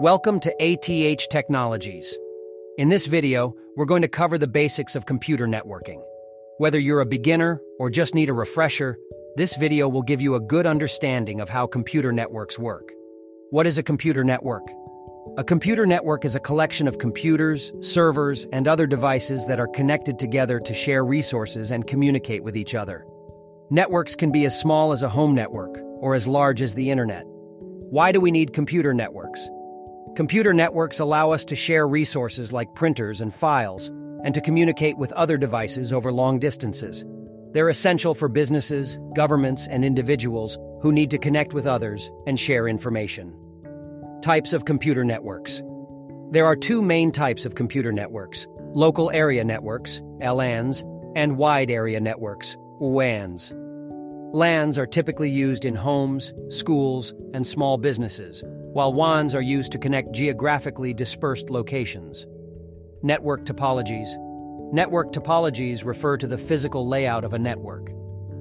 Welcome to ATH Technologies. In this video, we're going to cover the basics of computer networking. Whether you're a beginner or just need a refresher, this video will give you a good understanding of how computer networks work. What is a computer network? A computer network is a collection of computers, servers, and other devices that are connected together to share resources and communicate with each other. Networks can be as small as a home network or as large as the internet. Why do we need computer networks? Computer networks allow us to share resources like printers and files, and to communicate with other devices over long distances. They're essential for businesses, governments, and individuals who need to connect with others and share information. Types of computer networks. There are two main types of computer networks: local area networks, LANs, and wide area networks, WANs. LANs are typically used in homes, schools, and small businesses, while WANs are used to connect geographically dispersed locations. Network topologies. Network topologies refer to the physical layout of a network.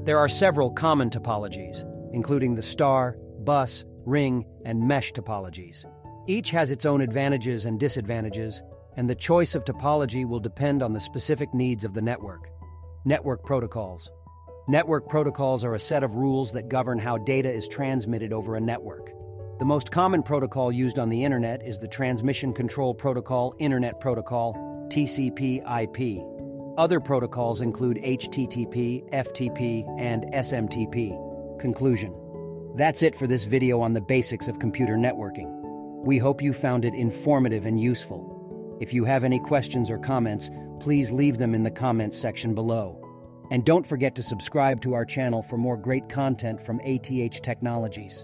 There are several common topologies, including the star, bus, ring, and mesh topologies. Each has its own advantages and disadvantages, and the choice of topology will depend on the specific needs of the network. Network protocols. Network protocols are a set of rules that govern how data is transmitted over a network. The most common protocol used on the Internet is the Transmission Control Protocol, Internet Protocol, TCP/IP. Other protocols include HTTP, FTP, and SMTP. Conclusion. That's it for this video on the basics of computer networking. We hope you found it informative and useful. If you have any questions or comments, please leave them in the comments section below. And don't forget to subscribe to our channel for more great content from ATH Technologies.